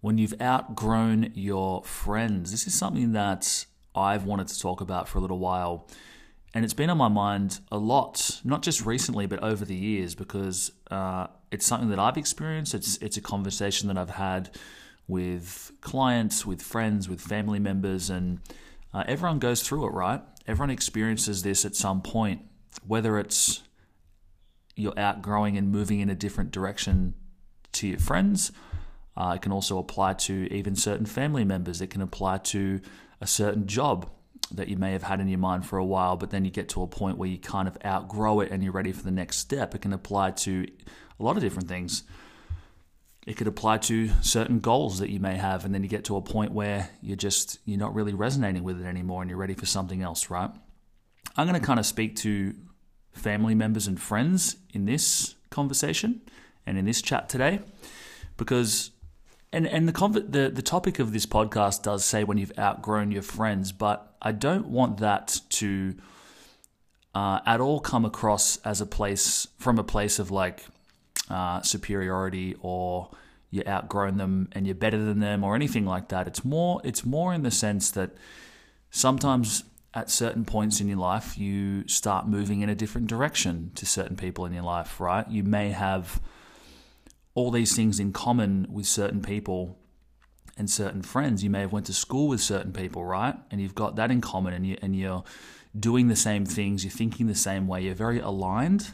when you've outgrown your friends. This is something that I've wanted to talk about for a little while. And it's been on my mind a lot, not just recently, but over the years, because uh, it's something that I've experienced. It's it's a conversation that I've had with clients, with friends, with family members, and uh, everyone goes through it, right? Everyone experiences this at some point, whether it's you're outgrowing and moving in a different direction to your friends. Uh, it can also apply to even certain family members. It can apply to a certain job that you may have had in your mind for a while, but then you get to a point where you kind of outgrow it and you're ready for the next step. It can apply to a lot of different things. It could apply to certain goals that you may have, and then you get to a point where you're just you're not really resonating with it anymore, and you're ready for something else, right? I'm going to kind of speak to family members and friends in this conversation and in this chat today, because and and the the the topic of this podcast does say when you've outgrown your friends, but I don't want that to uh, at all come across as a place from a place of like uh, superiority or you outgrown them and you're better than them or anything like that. It's more it's more in the sense that sometimes at certain points in your life you start moving in a different direction to certain people in your life, right? You may have all these things in common with certain people and certain friends. You may have went to school with certain people, right? And you've got that in common and you and you're doing the same things, you're thinking the same way, you're very aligned.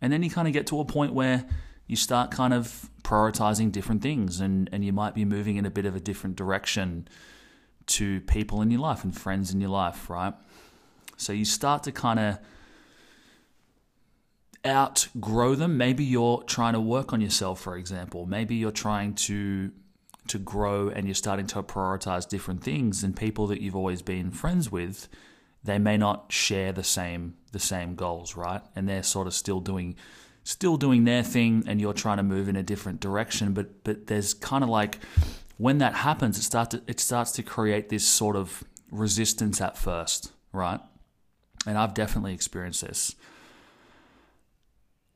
And then you kind of get to a point where you start kind of prioritizing different things and, and you might be moving in a bit of a different direction to people in your life and friends in your life, right? So you start to kind of outgrow them. Maybe you're trying to work on yourself, for example. Maybe you're trying to to grow and you're starting to prioritize different things and people that you've always been friends with, they may not share the same the same goals, right? And they're sort of still doing still doing their thing and you're trying to move in a different direction, but but there's kind of like when that happens, it starts to, it starts to create this sort of resistance at first, right? And I've definitely experienced this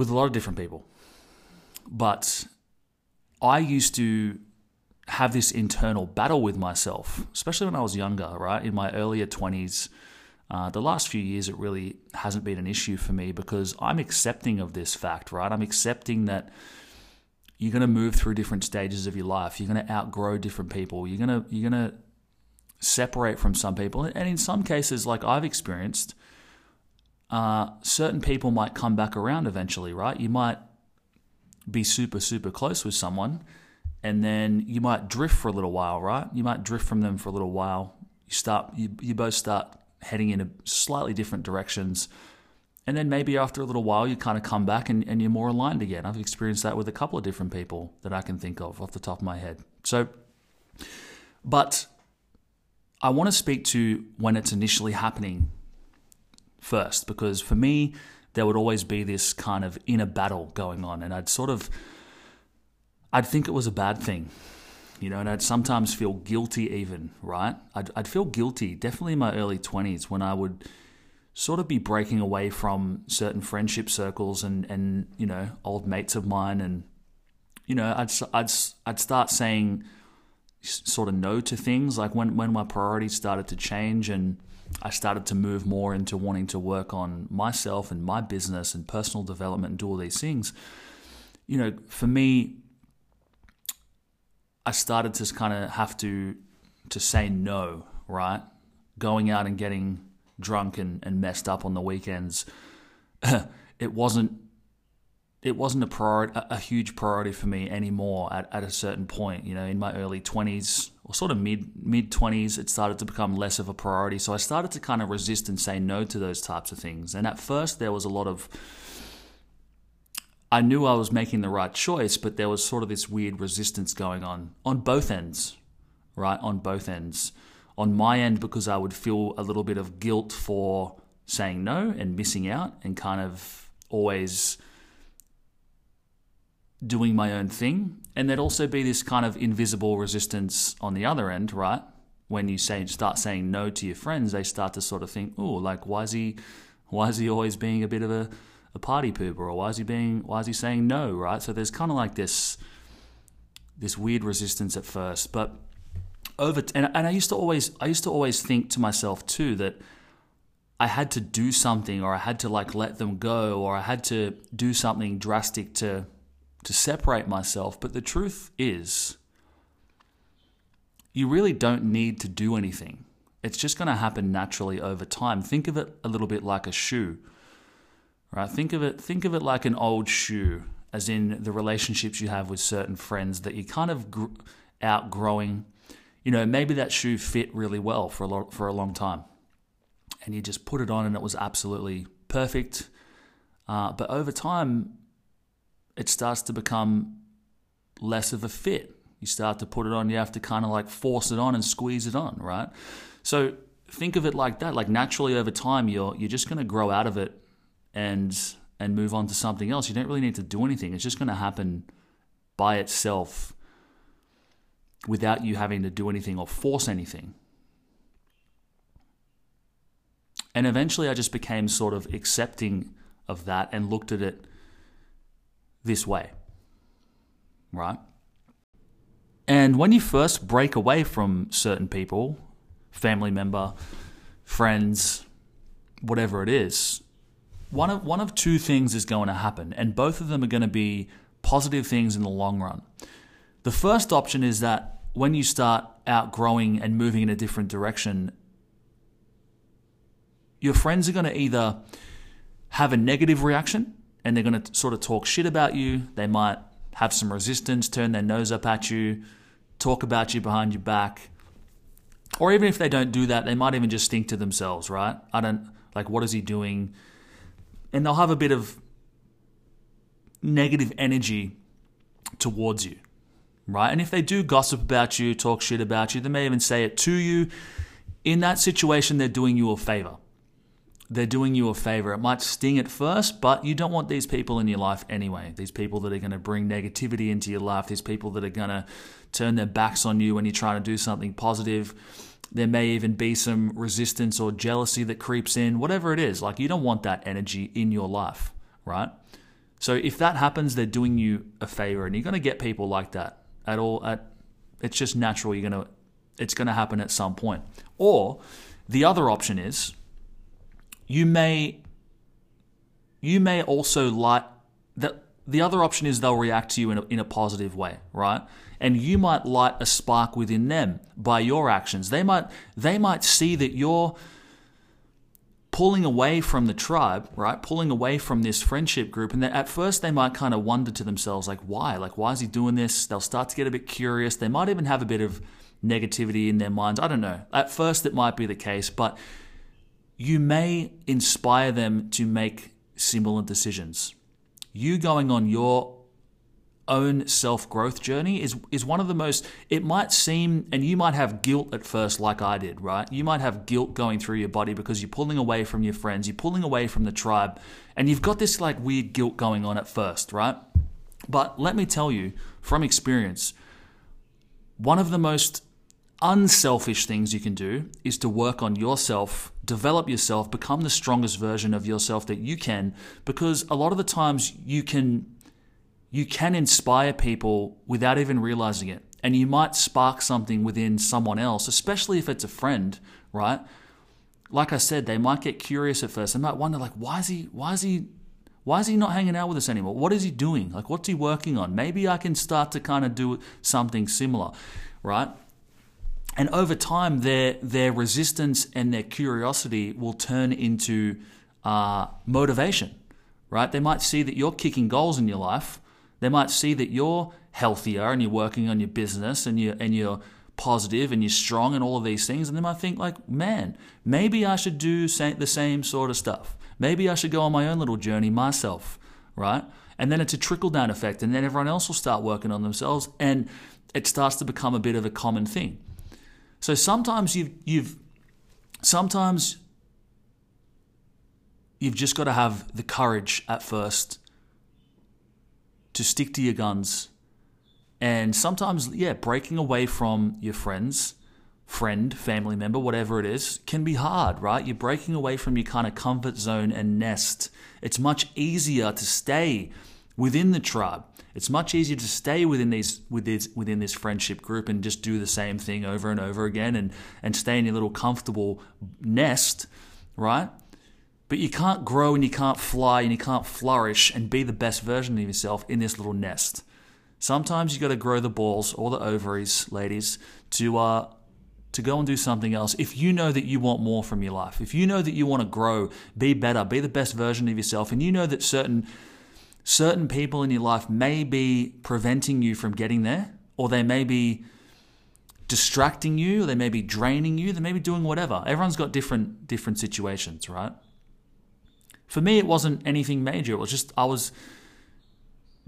with a lot of different people. But I used to have this internal battle with myself, especially when I was younger, right? In my earlier 20s. Uh, the last few years, it really hasn't been an issue for me because I'm accepting of this fact, right? I'm accepting that you're going to move through different stages of your life. You're going to outgrow different people. You're going to you're going to separate from some people, and in some cases, like I've experienced, uh, certain people might come back around eventually, right? You might be super, super close with someone, and then you might drift for a little while, right? You might drift from them for a little while. You start, you, you both start heading in a slightly different directions. And then maybe after a little while, you kind of come back and, and you're more aligned again. I've experienced that with a couple of different people that I can think of off the top of my head. So, but I want to speak to when it's initially happening first because for me there would always be this kind of inner battle going on and I'd sort of I'd think it was a bad thing you know and I'd sometimes feel guilty even right? I'd, I'd feel guilty definitely in my early 20s when I would sort of be breaking away from certain friendship circles and and you know old mates of mine and you know I'd I'd I'd start saying sort of no to things like when when my priorities started to change and I started to move more into wanting to work on myself and my business and personal development and do all these things. You know, for me, I started to kind of have to to say no, right? Going out and getting drunk and, and messed up on the weekends, it wasn't it wasn't a priority, a, huge priority for me anymore at, at a certain point. You know, in my early twenties or sort of mid mid twenties, it started to become less of a priority. So I started to kind of resist and say no to those types of things. And at first, there was a lot of I knew I was making the right choice, but there was sort of this weird resistance going on on both ends, right? On both ends. On my end, because I would feel a little bit of guilt for saying no and missing out and kind of always doing my own thing. And there'd also be this kind of invisible resistance on the other end, right? When you say start saying no to your friends, they start to sort of think, oh, like why is he why is he always being a bit of a, a party pooper or why is he being why is he saying no, right? So there's kind of like this this weird resistance at first, but over and, and I used to always I used to always think to myself too that I had to do something or I had to like let them go or I had to do something drastic to to separate myself. But the truth is you really don't need to do anything. It's just going to happen naturally over time. Think of it a little bit like a shoe. Right? Think of it think of it like an old shoe as in the relationships you have with certain friends that you're kind of gr- outgrowing you know, maybe that shoe fit really well for a for a long time, and you just put it on and it was absolutely perfect. Uh, but over time, it starts to become less of a fit. You start to put it on, you have to kind of like force it on and squeeze it on, right? So think of it like that. Like naturally over time, you're you're just going to grow out of it and and move on to something else. You don't really need to do anything. It's just going to happen by itself without you having to do anything or force anything. And eventually I just became sort of accepting of that and looked at it this way. Right? And when you first break away from certain people, family member, friends, whatever it is, one of one of two things is going to happen, and both of them are going to be positive things in the long run. The first option is that when you start outgrowing and moving in a different direction, your friends are going to either have a negative reaction and they're going to sort of talk shit about you. They might have some resistance, turn their nose up at you, talk about you behind your back. Or even if they don't do that, they might even just think to themselves, right? I don't like, what is he doing? And they'll have a bit of negative energy towards you right? And if they do gossip about you, talk shit about you, they may even say it to you. In that situation, they're doing you a favor. They're doing you a favor. It might sting at first, but you don't want these people in your life anyway. These people that are going to bring negativity into your life, these people that are going to turn their backs on you when you're trying to do something positive. There may even be some resistance or jealousy that creeps in, whatever it is. Like, you don't want that energy in your life, right? So, if that happens, they're doing you a favor, and you're going to get people like that at all. At it's just natural. You're gonna it's gonna happen at some point. Or the other option is you may you may also like that. The other option is they'll react to you in a, in a positive way, right? And you might light a spark within them by your actions. They might they might see that you're pulling away from the tribe, right? Pulling away from this friendship group. And at first, they might kind of wonder to themselves, like, why? Like, why is he doing this? They'll start to get a bit curious. They might even have a bit of negativity in their minds. I don't know. At first, it might be the case, but you may inspire them to make similar decisions. You going on your own self growth journey is is one of the most it might seem and you might have guilt at first like I did, right? You might have guilt going through your body because you're pulling away from your friends, you're pulling away from the tribe, and you've got this like weird guilt going on at first, right? But let me tell you from experience, one of the most unselfish things you can do is to work on yourself, develop yourself, become the strongest version of yourself that you can because a lot of the times you can you can inspire people without even realizing it. And you might spark something within someone else, especially if it's a friend, right? Like I said, they might get curious at first. They might wonder, like, why is he, why is he, why is he not hanging out with us anymore? What is he doing? Like, what's he working on? Maybe I can start to kind of do something similar, right? And over time, their their resistance and their curiosity will turn into uh, motivation, right? They might see that you're kicking goals in your life, they might see that you're healthier and you're working on your business and you and you're positive and you're strong and all of these things, and they might think like, man, maybe I should do the same sort of stuff. Maybe I should go on my own little journey myself, right? And then it's a trickle down effect, and then everyone else will start working on themselves, and it starts to become a bit of a common thing. So sometimes you've you've sometimes you've just got to have the courage at first to stick to your guns. And sometimes, yeah, breaking away from your friends, friend, family member, whatever it is, can be hard, right? You're breaking away from your kind of comfort zone and nest. It's much easier to stay within the tribe. It's much easier to stay within these within this friendship group and just do the same thing over and over again and and stay in your little comfortable nest, right? But you can't grow and you can't fly and you can't flourish and be the best version of yourself in this little nest. Sometimes you got to grow the balls or the ovaries, ladies, to uh, to go and do something else. If you know that you want more from your life, if you know that you want to grow, be better, be the best version of yourself, and you know that certain certain people in your life may be preventing you from getting there, or they may be distracting you, or they may be draining you, they may be doing whatever. Everyone's got different different situations, right? For me, it wasn't anything major. It was just I was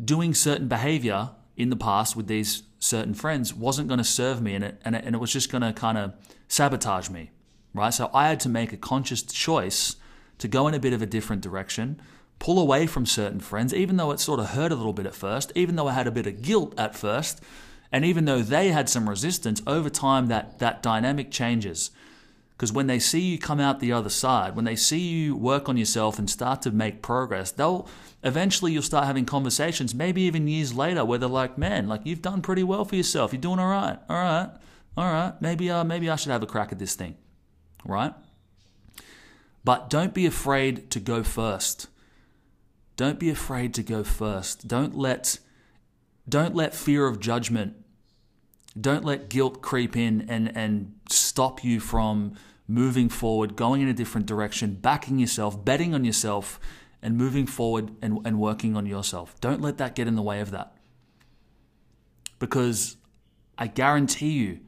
doing certain behavior in the past with these certain friends wasn't going to serve me and it, and it, and it was just going to kind of sabotage me, right? So I had to make a conscious choice to go in a bit of a different direction, pull away from certain friends, even though it sort of hurt a little bit at first, even though I had a bit of guilt at first, and even though they had some resistance, over time that, that dynamic changes. Because when they see you come out the other side, when they see you work on yourself and start to make progress, they'll eventually you'll start having conversations, maybe even years later, where they're like, "Man, like you've done pretty well for yourself. You're doing all right. All right, all right. Maybe, uh, maybe I should have a crack at this thing, right?" But don't be afraid to go first. Don't be afraid to go first. Don't let don't let fear of judgment, don't let guilt creep in and, and stop you from moving forward, going in a different direction, backing yourself, betting on yourself, and moving forward and, and working on yourself. Don't let that get in the way of that. Because I guarantee you,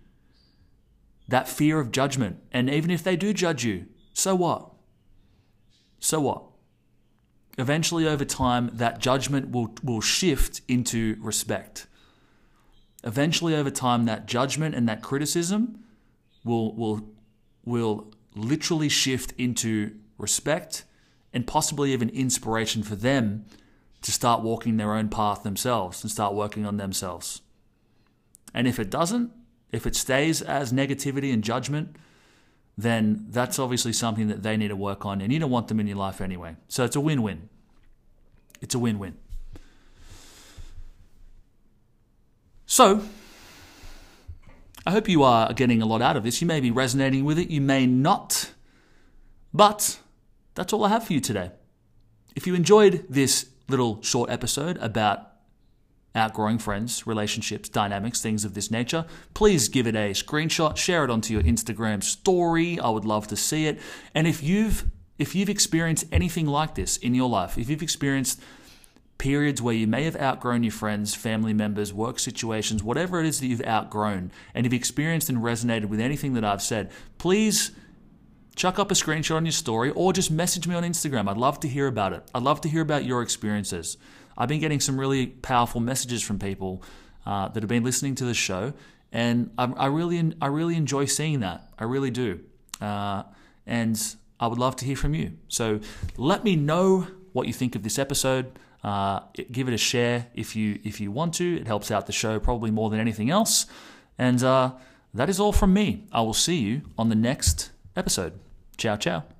that fear of judgment, and even if they do judge you, so what? So what? Eventually, over time, that judgment will, will shift into respect. Eventually, over time, that judgment and that criticism will, will, will literally shift into respect and possibly even inspiration for them to start walking their own path themselves and start working on themselves. And if it doesn't, if it stays as negativity and judgment, then that's obviously something that they need to work on, and you don't want them in your life anyway. So it's a win win. It's a win win. So, I hope you are getting a lot out of this. You may be resonating with it, you may not. But that's all I have for you today. If you enjoyed this little short episode about outgrowing friends, relationships, dynamics, things of this nature, please give it a screenshot, share it onto your Instagram story. I would love to see it. And if you've if you've experienced anything like this in your life, if you've experienced periods where you may have outgrown your friends, family members, work situations, whatever it is that you've outgrown, and you've experienced and resonated with anything that I've said, please chuck up a screenshot on your story or just message me on Instagram. I'd love to hear about it. I'd love to hear about your experiences. I've been getting some really powerful messages from people uh, that have been listening to the show, and I, I, really, I really enjoy seeing that. I really do, uh, and I would love to hear from you. So let me know what you think of this episode. Uh, give it a share if you if you want to. It helps out the show probably more than anything else. And uh, that is all from me. I will see you on the next episode. Ciao, ciao.